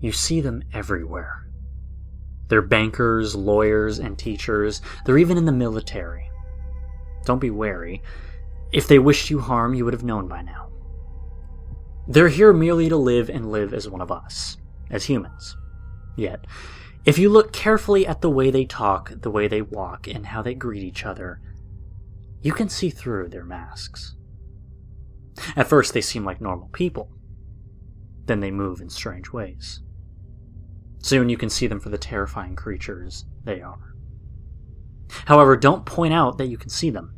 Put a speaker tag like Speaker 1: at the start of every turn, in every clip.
Speaker 1: You see them everywhere. They're bankers, lawyers, and teachers. They're even in the military. Don't be wary. If they wished you harm, you would have known by now. They're here merely to live and live as one of us, as humans. Yet, if you look carefully at the way they talk, the way they walk, and how they greet each other, you can see through their masks. At first, they seem like normal people. Then they move in strange ways. Soon you can see them for the terrifying creatures they are. However, don't point out that you can see them.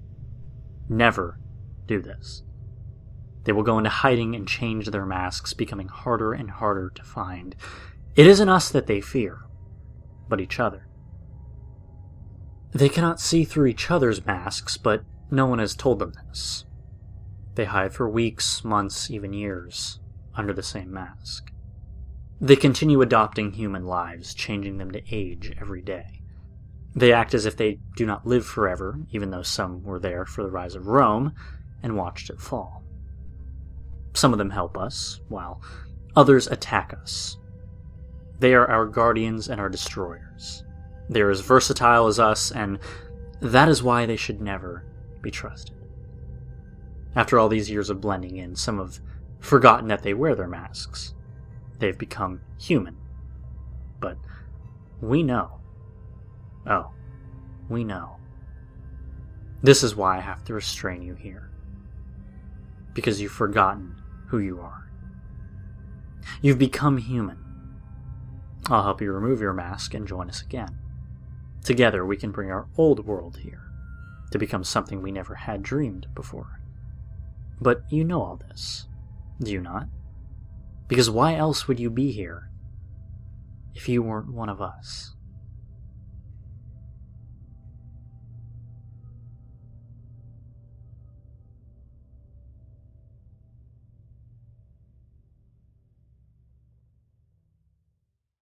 Speaker 1: Never do this. They will go into hiding and change their masks, becoming harder and harder to find. It isn't us that they fear, but each other. They cannot see through each other's masks, but no one has told them this. They hide for weeks, months, even years under the same mask. They continue adopting human lives, changing them to age every day. They act as if they do not live forever, even though some were there for the rise of Rome and watched it fall. Some of them help us, while others attack us. They are our guardians and our destroyers. They are as versatile as us, and that is why they should never be trusted. After all these years of blending in, some have forgotten that they wear their masks. They've become human. But we know. Oh, we know. This is why I have to restrain you here. Because you've forgotten who you are. You've become human. I'll help you remove your mask and join us again. Together, we can bring our old world here to become something we never had dreamed before. But you know all this, do you not? Because why else would you be here if you weren't one of us?